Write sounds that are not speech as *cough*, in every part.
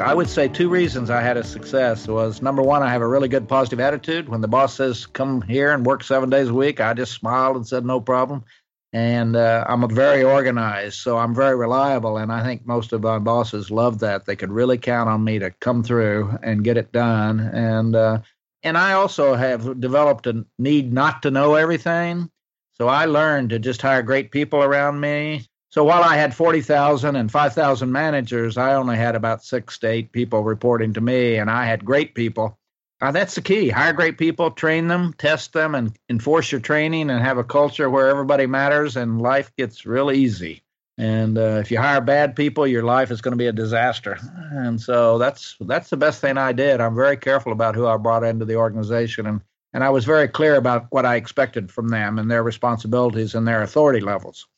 I would say two reasons I had a success was number one, I have a really good positive attitude. When the boss says come here and work seven days a week, I just smiled and said no problem. And uh, I'm very organized, so I'm very reliable. And I think most of my bosses love that. They could really count on me to come through and get it done. And uh, and I also have developed a need not to know everything. So I learned to just hire great people around me so while I had 40,000 and 5,000 managers, I only had about six to eight people reporting to me, and I had great people. Uh, that's the key. Hire great people, train them, test them, and enforce your training, and have a culture where everybody matters, and life gets real easy. And uh, if you hire bad people, your life is going to be a disaster. And so that's that's the best thing I did. I'm very careful about who I brought into the organization, and and I was very clear about what I expected from them and their responsibilities and their authority levels.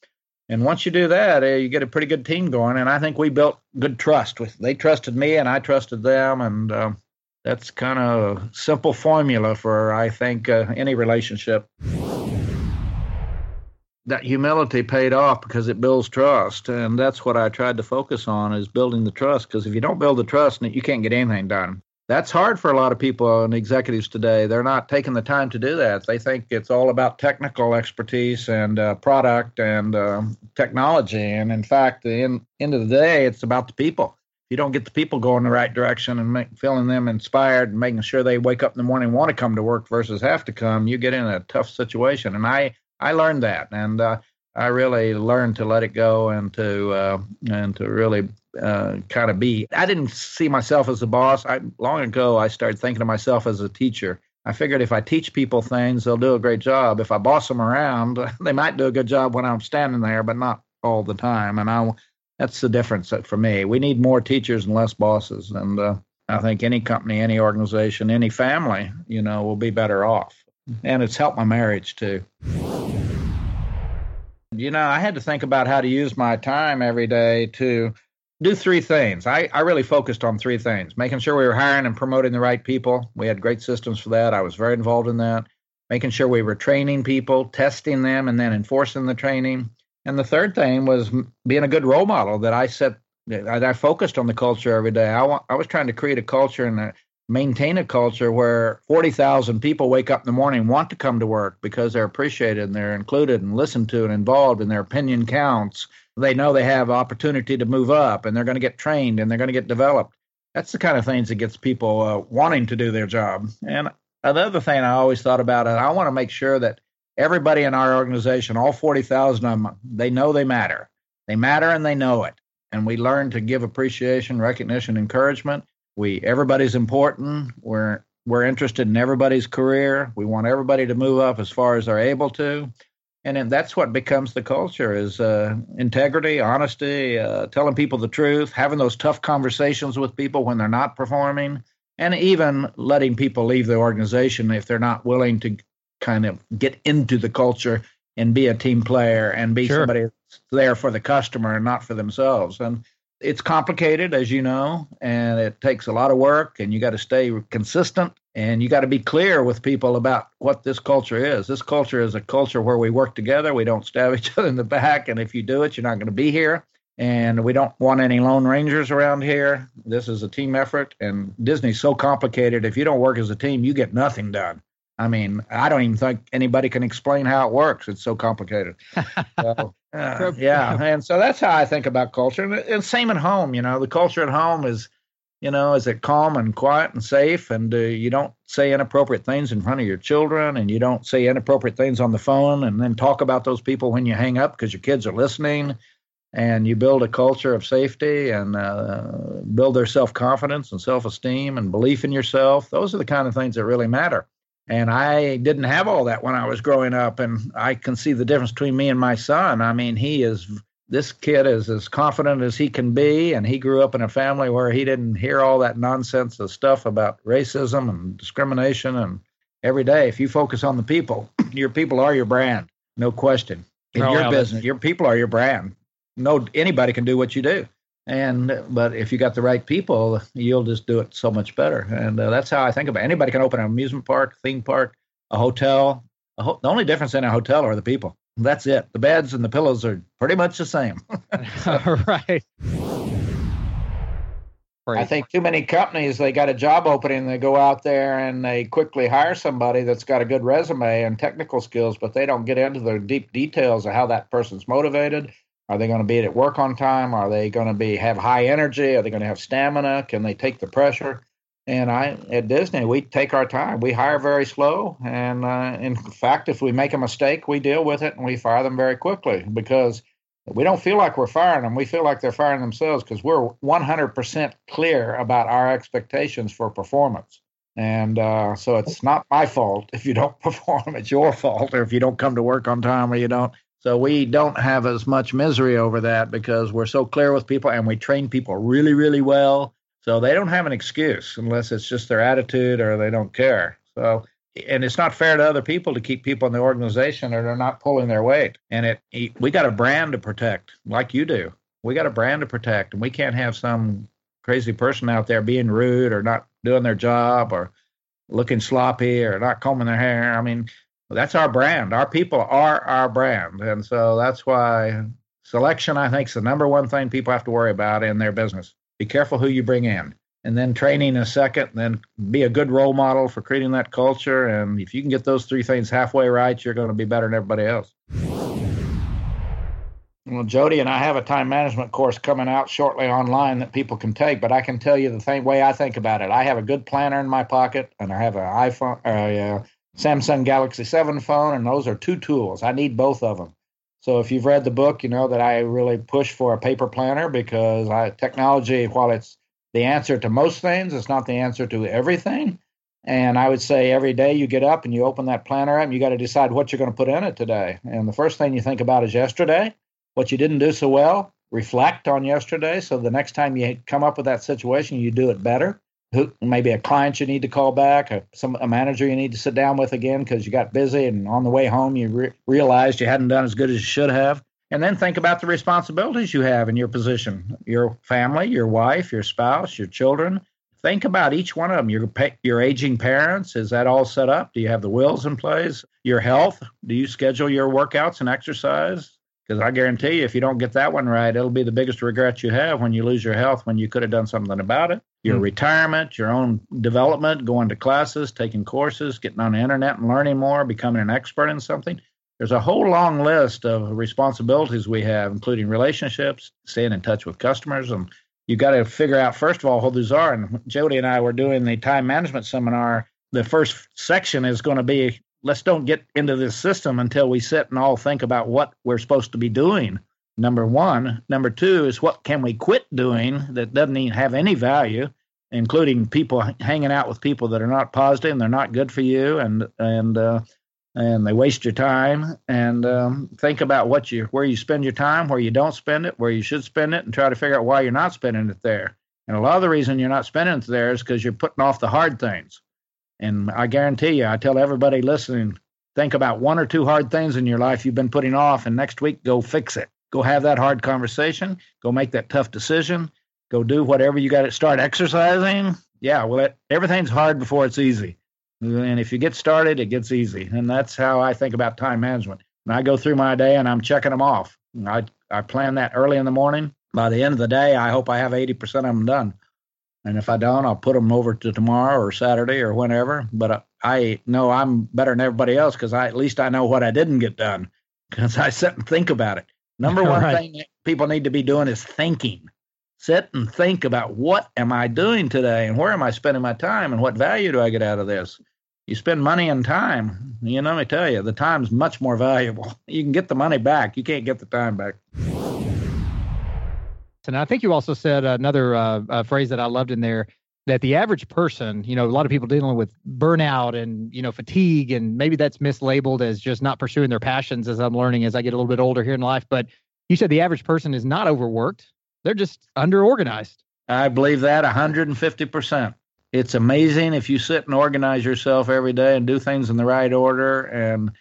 And once you do that, uh, you get a pretty good team going. And I think we built good trust. With they trusted me, and I trusted them, and uh, that's kind of a simple formula for I think uh, any relationship. That humility paid off because it builds trust, and that's what I tried to focus on is building the trust. Because if you don't build the trust, you can't get anything done that's hard for a lot of people and executives today. They're not taking the time to do that. They think it's all about technical expertise and uh, product and uh, technology. And in fact, the end, end of the day, it's about the people. If you don't get the people going the right direction and make, feeling them inspired and making sure they wake up in the morning and want to come to work versus have to come, you get in a tough situation. And I, I learned that. And uh, I really learned to let it go and to uh, and to really uh, kind of be. I didn't see myself as a boss. I long ago I started thinking of myself as a teacher. I figured if I teach people things, they'll do a great job. If I boss them around, *laughs* they might do a good job when I'm standing there, but not all the time. And I, that's the difference for me. We need more teachers and less bosses. And uh, I think any company, any organization, any family, you know, will be better off. And it's helped my marriage too. You know, I had to think about how to use my time every day to do three things. I, I really focused on three things making sure we were hiring and promoting the right people. We had great systems for that. I was very involved in that. Making sure we were training people, testing them, and then enforcing the training. And the third thing was being a good role model that I set. I focused on the culture every day. I, I was trying to create a culture and a, maintain a culture where 40,000 people wake up in the morning want to come to work because they're appreciated and they're included and listened to and involved and their opinion counts. They know they have opportunity to move up and they're going to get trained and they're going to get developed. That's the kind of things that gets people uh, wanting to do their job. And another thing I always thought about is I want to make sure that everybody in our organization, all 40,000 of them, they know they matter. They matter and they know it. And we learn to give appreciation, recognition, encouragement we everybody's important. We're we're interested in everybody's career. We want everybody to move up as far as they're able to, and then that's what becomes the culture: is uh, integrity, honesty, uh, telling people the truth, having those tough conversations with people when they're not performing, and even letting people leave the organization if they're not willing to kind of get into the culture and be a team player and be sure. somebody there for the customer and not for themselves. And it's complicated, as you know, and it takes a lot of work, and you got to stay consistent and you got to be clear with people about what this culture is. This culture is a culture where we work together. We don't stab *laughs* each other in the back, and if you do it, you're not going to be here. And we don't want any lone rangers around here. This is a team effort, and Disney's so complicated. If you don't work as a team, you get nothing done. I mean, I don't even think anybody can explain how it works. It's so complicated. *laughs* so, uh, yeah, and so that's how I think about culture. And, and, same at home. You know, the culture at home is, you know, is it calm and quiet and safe, and uh, you don't say inappropriate things in front of your children, and you don't say inappropriate things on the phone, and then talk about those people when you hang up because your kids are listening. And you build a culture of safety and uh, build their self confidence and self esteem and belief in yourself. Those are the kind of things that really matter. And I didn't have all that when I was growing up. And I can see the difference between me and my son. I mean, he is, this kid is as confident as he can be. And he grew up in a family where he didn't hear all that nonsense of stuff about racism and discrimination. And every day, if you focus on the people, *clears throat* your people are your brand, no question. In oh, your business, your people are your brand. No, anybody can do what you do and but if you got the right people you'll just do it so much better. And uh, that's how i think about it. anybody can open an amusement park theme park a hotel. A ho- the only difference in a hotel are the people. That's it. The beds and the pillows are pretty much the same. *laughs* *laughs* Right. I think too many companies they got a job opening, they go out there and they quickly hire somebody that's got a good resume and technical skills, but they don't get into the deep details of how that person's motivated. Are they going to be at work on time? Are they going to be have high energy? Are they going to have stamina? Can they take the pressure? And I at Disney, we take our time. We hire very slow, and uh, in fact, if we make a mistake, we deal with it and we fire them very quickly because we don't feel like we're firing them. We feel like they're firing themselves because we're 100% clear about our expectations for performance. And uh, so it's not my fault if you don't *laughs* perform. It's your fault, or if you don't come to work on time, or you don't. So we don't have as much misery over that because we're so clear with people, and we train people really, really well. So they don't have an excuse unless it's just their attitude or they don't care. So and it's not fair to other people to keep people in the organization or they're not pulling their weight. And it, we got a brand to protect, like you do. We got a brand to protect, and we can't have some crazy person out there being rude or not doing their job or looking sloppy or not combing their hair. I mean, that's our brand. Our people are our brand, and so that's why selection, I think, is the number one thing people have to worry about in their business. Be careful who you bring in and then training a second, then be a good role model for creating that culture. And if you can get those three things halfway right, you're going to be better than everybody else. Well, Jody and I have a time management course coming out shortly online that people can take, but I can tell you the same way I think about it. I have a good planner in my pocket, and I have an iPhone, uh, Samsung Galaxy 7 phone, and those are two tools. I need both of them. So if you've read the book, you know that I really push for a paper planner because I, technology, while it's the answer to most things. It's not the answer to everything. And I would say every day you get up and you open that planner up and you got to decide what you're going to put in it today. And the first thing you think about is yesterday, what you didn't do so well. Reflect on yesterday. So the next time you come up with that situation, you do it better. Who, maybe a client you need to call back, a, some, a manager you need to sit down with again because you got busy and on the way home you re- realized you hadn't done as good as you should have. And then think about the responsibilities you have in your position your family, your wife, your spouse, your children. Think about each one of them. Your, your aging parents, is that all set up? Do you have the wills in place? Your health, do you schedule your workouts and exercise? Because I guarantee you, if you don't get that one right, it'll be the biggest regret you have when you lose your health when you could have done something about it. Your mm-hmm. retirement, your own development, going to classes, taking courses, getting on the internet and learning more, becoming an expert in something there's a whole long list of responsibilities we have, including relationships, staying in touch with customers, and you got to figure out first of all who these are. And Jody and I were doing the time management seminar. The first section is going to be let's don't get into this system until we sit and all think about what we're supposed to be doing. Number one. Number two is what can we quit doing that doesn't even have any value, including people hanging out with people that are not positive and they're not good for you, and and uh, and they waste your time. And um, think about what you where you spend your time, where you don't spend it, where you should spend it, and try to figure out why you're not spending it there. And a lot of the reason you're not spending it there is because you're putting off the hard things. And I guarantee you, I tell everybody listening, think about one or two hard things in your life you've been putting off, and next week go fix it. Go have that hard conversation. Go make that tough decision. Go do whatever you got to start exercising. Yeah, well, it, everything's hard before it's easy. And if you get started, it gets easy. And that's how I think about time management. And I go through my day and I'm checking them off. I, I plan that early in the morning. By the end of the day, I hope I have 80% of them done. And if I don't, I'll put them over to tomorrow or Saturday or whenever. But uh, I know I'm better than everybody else because I at least I know what I didn't get done because I sit and think about it. Number *laughs* one right. thing people need to be doing is thinking. Sit and think about what am I doing today and where am I spending my time and what value do I get out of this? you spend money and time. You know, let me tell you, the time's much more valuable. *laughs* You can get the money back. You can't get the time back. And I think you also said another uh, uh, phrase that I loved in there that the average person, you know, a lot of people dealing with burnout and, you know, fatigue, and maybe that's mislabeled as just not pursuing their passions as I'm learning as I get a little bit older here in life. But you said the average person is not overworked, they're just underorganized. I believe that 150% it's amazing if you sit and organize yourself every day and do things in the right order and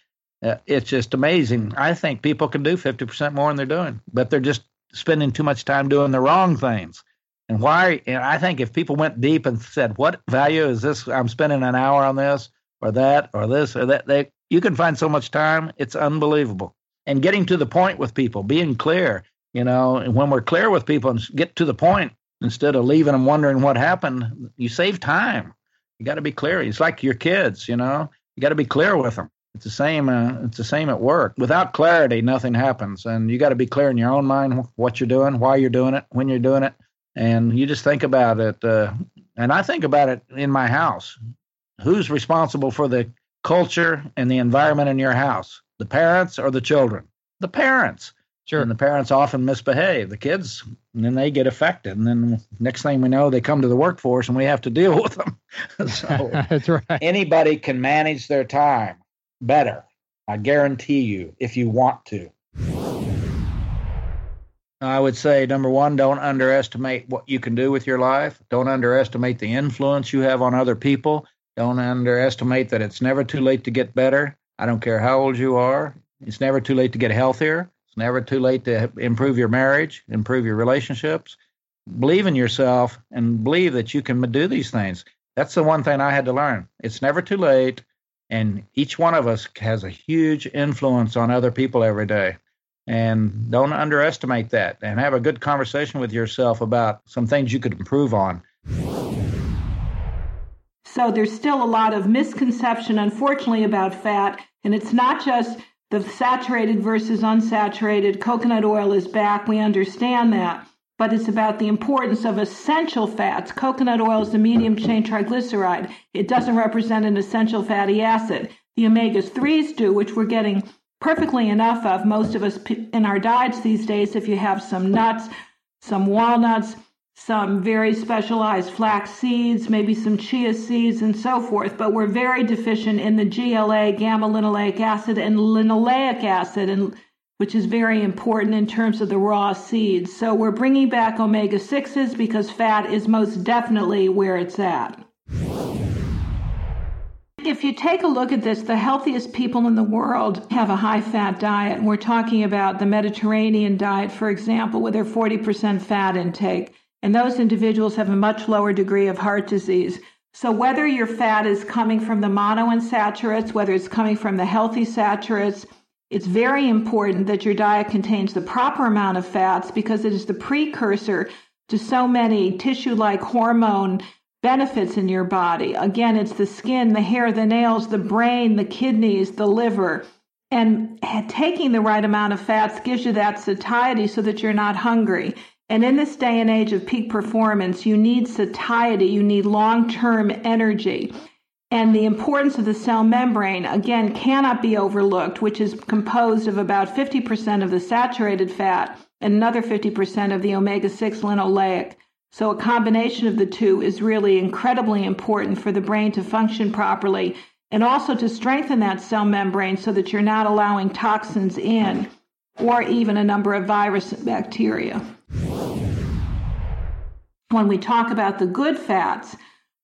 uh, it's just amazing i think people can do 50% more than they're doing but they're just spending too much time doing the wrong things and why and i think if people went deep and said what value is this i'm spending an hour on this or that or this or that they you can find so much time it's unbelievable and getting to the point with people being clear you know and when we're clear with people and get to the point instead of leaving them wondering what happened. You save time. You got to be clear. It's like your kids, you know. You got to be clear with them. It's the same. Uh, it's the same at work. Without clarity, nothing happens, and you got to be clear in your own mind what you're doing, why you're doing it, when you're doing it, and you just think about it. Uh, and I think about it in my house. Who's responsible for the culture and the environment in your house? The parents or the children? The parents. Sure. And the parents often misbehave. The kids, and then they get affected. And then next thing we know, they come to the workforce and we have to deal *laughs* with them. *laughs* so *laughs* That's right. Anybody can manage their time better. I guarantee you, if you want to. I would say number one, don't underestimate what you can do with your life. Don't underestimate the influence you have on other people. Don't underestimate that it's never too late to get better. I don't care how old you are. It's never too late to get healthier. It's never too late to improve your marriage, improve your relationships. Believe in yourself and believe that you can do these things. That's the one thing I had to learn. It's never too late. And each one of us has a huge influence on other people every day. And don't underestimate that and have a good conversation with yourself about some things you could improve on. So there's still a lot of misconception, unfortunately, about fat. And it's not just the saturated versus unsaturated. Coconut oil is back. We understand that. But it's about the importance of essential fats. Coconut oil is a medium chain triglyceride. It doesn't represent an essential fatty acid. The omega 3s do, which we're getting perfectly enough of, most of us in our diets these days, if you have some nuts, some walnuts, some very specialized flax seeds, maybe some chia seeds, and so forth. But we're very deficient in the GLA, gamma linoleic acid, and linoleic acid, and which is very important in terms of the raw seeds. So we're bringing back omega 6s because fat is most definitely where it's at. If you take a look at this, the healthiest people in the world have a high fat diet. We're talking about the Mediterranean diet, for example, with their 40% fat intake. And those individuals have a much lower degree of heart disease. So whether your fat is coming from the monounsaturates, whether it's coming from the healthy saturates, it's very important that your diet contains the proper amount of fats because it is the precursor to so many tissue like hormone benefits in your body. Again, it's the skin, the hair, the nails, the brain, the kidneys, the liver. And taking the right amount of fats gives you that satiety so that you're not hungry. And in this day and age of peak performance, you need satiety, you need long term energy. And the importance of the cell membrane, again, cannot be overlooked, which is composed of about 50% of the saturated fat and another 50% of the omega 6 linoleic. So, a combination of the two is really incredibly important for the brain to function properly and also to strengthen that cell membrane so that you're not allowing toxins in or even a number of virus and bacteria. When we talk about the good fats,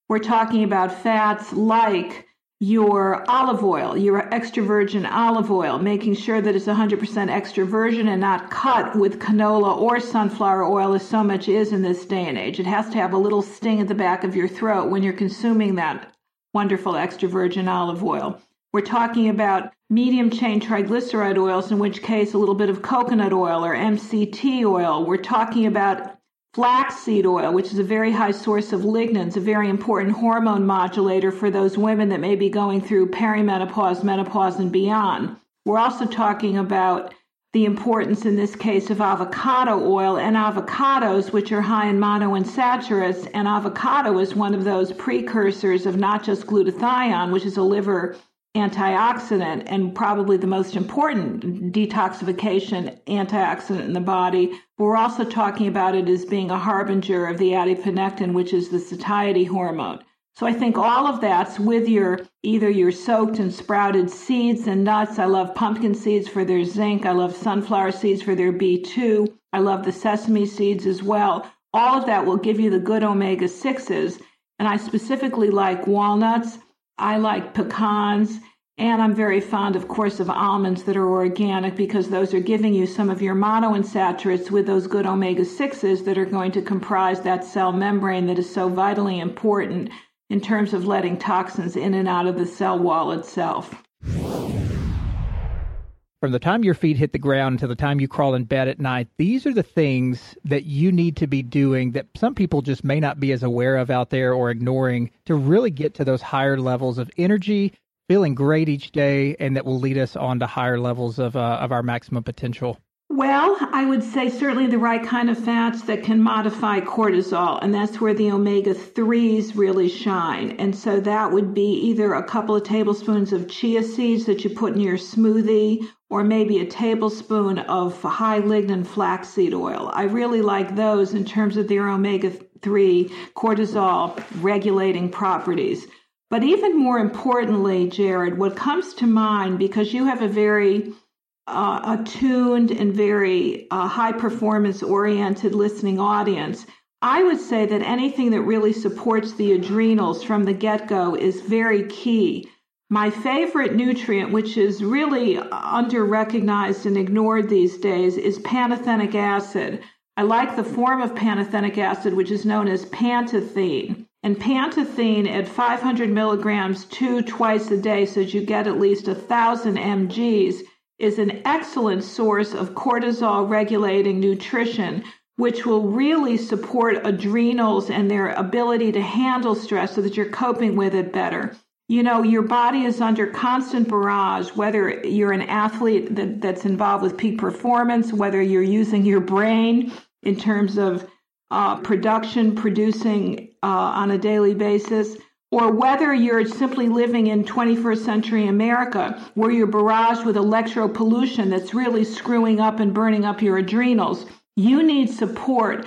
we're talking about fats like your olive oil, your extra virgin olive oil, making sure that it's 100% extra virgin and not cut with canola or sunflower oil as so much is in this day and age. It has to have a little sting at the back of your throat when you're consuming that wonderful extra virgin olive oil. We're talking about medium chain triglyceride oils, in which case a little bit of coconut oil or MCT oil. We're talking about Flaxseed oil, which is a very high source of lignans, a very important hormone modulator for those women that may be going through perimenopause, menopause, and beyond. We're also talking about the importance in this case of avocado oil and avocados, which are high in monounsaturates. And avocado is one of those precursors of not just glutathione, which is a liver antioxidant and probably the most important detoxification antioxidant in the body. We're also talking about it as being a harbinger of the adiponectin, which is the satiety hormone. So I think all of that's with your either your soaked and sprouted seeds and nuts. I love pumpkin seeds for their zinc. I love sunflower seeds for their B2. I love the sesame seeds as well. All of that will give you the good omega 6s. And I specifically like walnuts I like pecans. And I'm very fond, of course, of almonds that are organic because those are giving you some of your monounsaturates with those good omega 6s that are going to comprise that cell membrane that is so vitally important in terms of letting toxins in and out of the cell wall itself. From the time your feet hit the ground until the time you crawl in bed at night, these are the things that you need to be doing that some people just may not be as aware of out there or ignoring to really get to those higher levels of energy, feeling great each day, and that will lead us on to higher levels of, uh, of our maximum potential? Well, I would say certainly the right kind of fats that can modify cortisol, and that's where the omega 3s really shine. And so that would be either a couple of tablespoons of chia seeds that you put in your smoothie, or maybe a tablespoon of high lignan flaxseed oil. I really like those in terms of their omega 3 cortisol regulating properties. But even more importantly, Jared, what comes to mind, because you have a very uh, attuned and very uh, high performance oriented listening audience, I would say that anything that really supports the adrenals from the get go is very key. My favorite nutrient, which is really under recognized and ignored these days, is pantothenic acid. I like the form of pantothenic acid, which is known as pantethine. And pantethine at 500 milligrams two twice a day, so that you get at least a thousand mg's, is an excellent source of cortisol regulating nutrition, which will really support adrenals and their ability to handle stress so that you're coping with it better. You know, your body is under constant barrage, whether you're an athlete that, that's involved with peak performance, whether you're using your brain in terms of uh, production, producing uh, on a daily basis, or whether you're simply living in 21st century America where you're barraged with electro pollution that's really screwing up and burning up your adrenals, you need support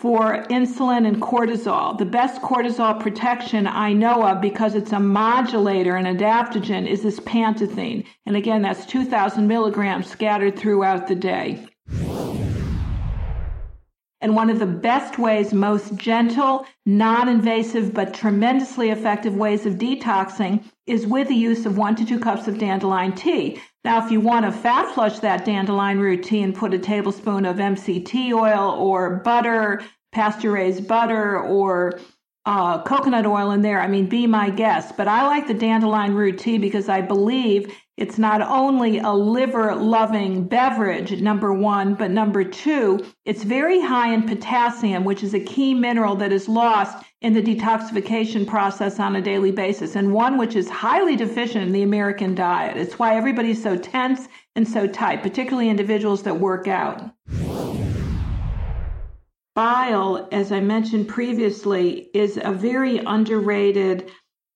for insulin and cortisol. The best cortisol protection I know of because it's a modulator and adaptogen is this pantethine. And again, that's 2,000 milligrams scattered throughout the day. And one of the best ways, most gentle, non invasive, but tremendously effective ways of detoxing is with the use of one to two cups of dandelion tea. Now, if you want to fat flush that dandelion and put a tablespoon of MCT oil or butter, pasture raised butter, or uh, coconut oil in there, I mean, be my guest. But I like the dandelion root tea because I believe it's not only a liver loving beverage, number one, but number two, it's very high in potassium, which is a key mineral that is lost in the detoxification process on a daily basis, and one which is highly deficient in the American diet. It's why everybody's so tense and so tight, particularly individuals that work out. Bile, as I mentioned previously, is a very underrated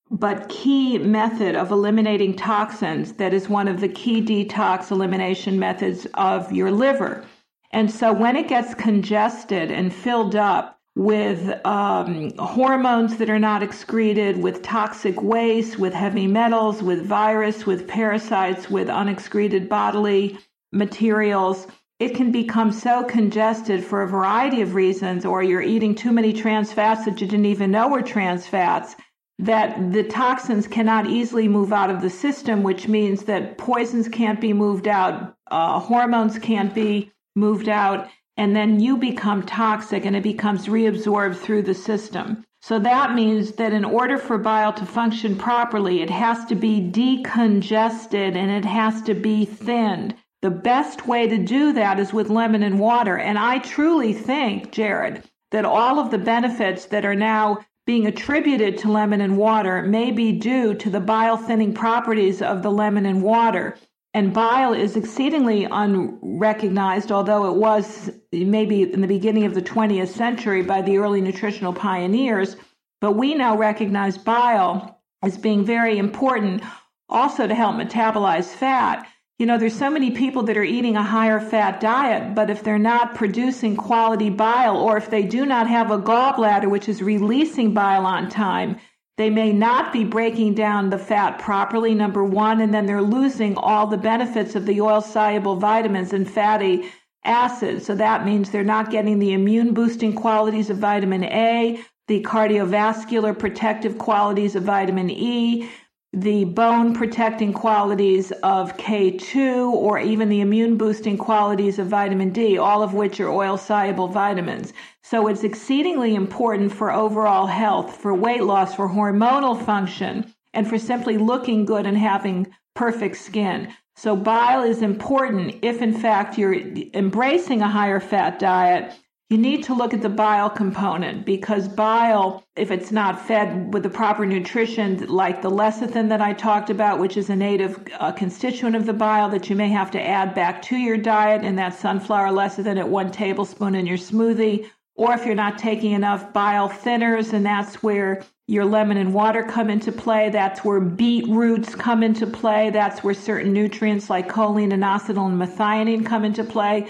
but key method of eliminating toxins that is one of the key detox elimination methods of your liver. And so when it gets congested and filled up with um, hormones that are not excreted, with toxic waste, with heavy metals, with virus, with parasites, with unexcreted bodily materials, it can become so congested for a variety of reasons, or you're eating too many trans fats that you didn't even know were trans fats that the toxins cannot easily move out of the system, which means that poisons can't be moved out, uh, hormones can't be moved out, and then you become toxic and it becomes reabsorbed through the system. So that means that in order for bile to function properly, it has to be decongested and it has to be thinned. The best way to do that is with lemon and water. And I truly think, Jared, that all of the benefits that are now being attributed to lemon and water may be due to the bile thinning properties of the lemon and water. And bile is exceedingly unrecognized, although it was maybe in the beginning of the 20th century by the early nutritional pioneers. But we now recognize bile as being very important also to help metabolize fat. You know, there's so many people that are eating a higher fat diet, but if they're not producing quality bile or if they do not have a gallbladder which is releasing bile on time, they may not be breaking down the fat properly, number one, and then they're losing all the benefits of the oil soluble vitamins and fatty acids. So that means they're not getting the immune boosting qualities of vitamin A, the cardiovascular protective qualities of vitamin E the bone protecting qualities of K2 or even the immune boosting qualities of vitamin D, all of which are oil soluble vitamins. So it's exceedingly important for overall health, for weight loss, for hormonal function, and for simply looking good and having perfect skin. So bile is important if in fact you're embracing a higher fat diet. You need to look at the bile component because bile, if it's not fed with the proper nutrition, like the lecithin that I talked about, which is a native uh, constituent of the bile that you may have to add back to your diet, and that sunflower lecithin at one tablespoon in your smoothie, or if you're not taking enough bile thinners, and that's where your lemon and water come into play. That's where beet roots come into play. That's where certain nutrients like choline, and inositol, and methionine come into play.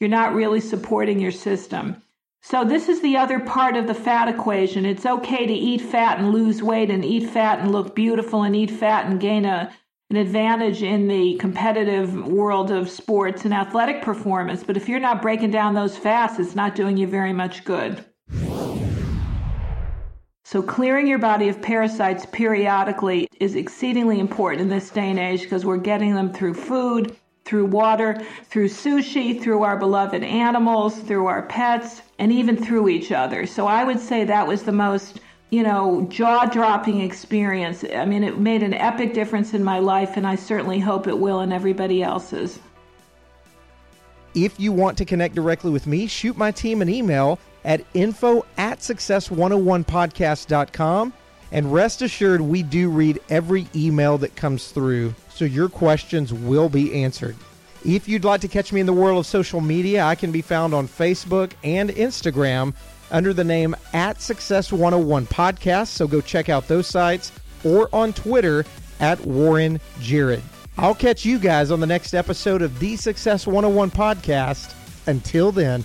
You're not really supporting your system. So, this is the other part of the fat equation. It's okay to eat fat and lose weight, and eat fat and look beautiful, and eat fat and gain a, an advantage in the competitive world of sports and athletic performance. But if you're not breaking down those fats, it's not doing you very much good. So, clearing your body of parasites periodically is exceedingly important in this day and age because we're getting them through food, through water, through sushi, through our beloved animals, through our pets, and even through each other. So, I would say that was the most you know, jaw dropping experience. I mean, it made an epic difference in my life, and I certainly hope it will in everybody else's. If you want to connect directly with me, shoot my team an email at info at success101podcast.com. And rest assured, we do read every email that comes through, so your questions will be answered. If you'd like to catch me in the world of social media, I can be found on Facebook and Instagram under the name at Success 101 Podcast. So go check out those sites or on Twitter at Warren Jared. I'll catch you guys on the next episode of the Success 101 Podcast. Until then,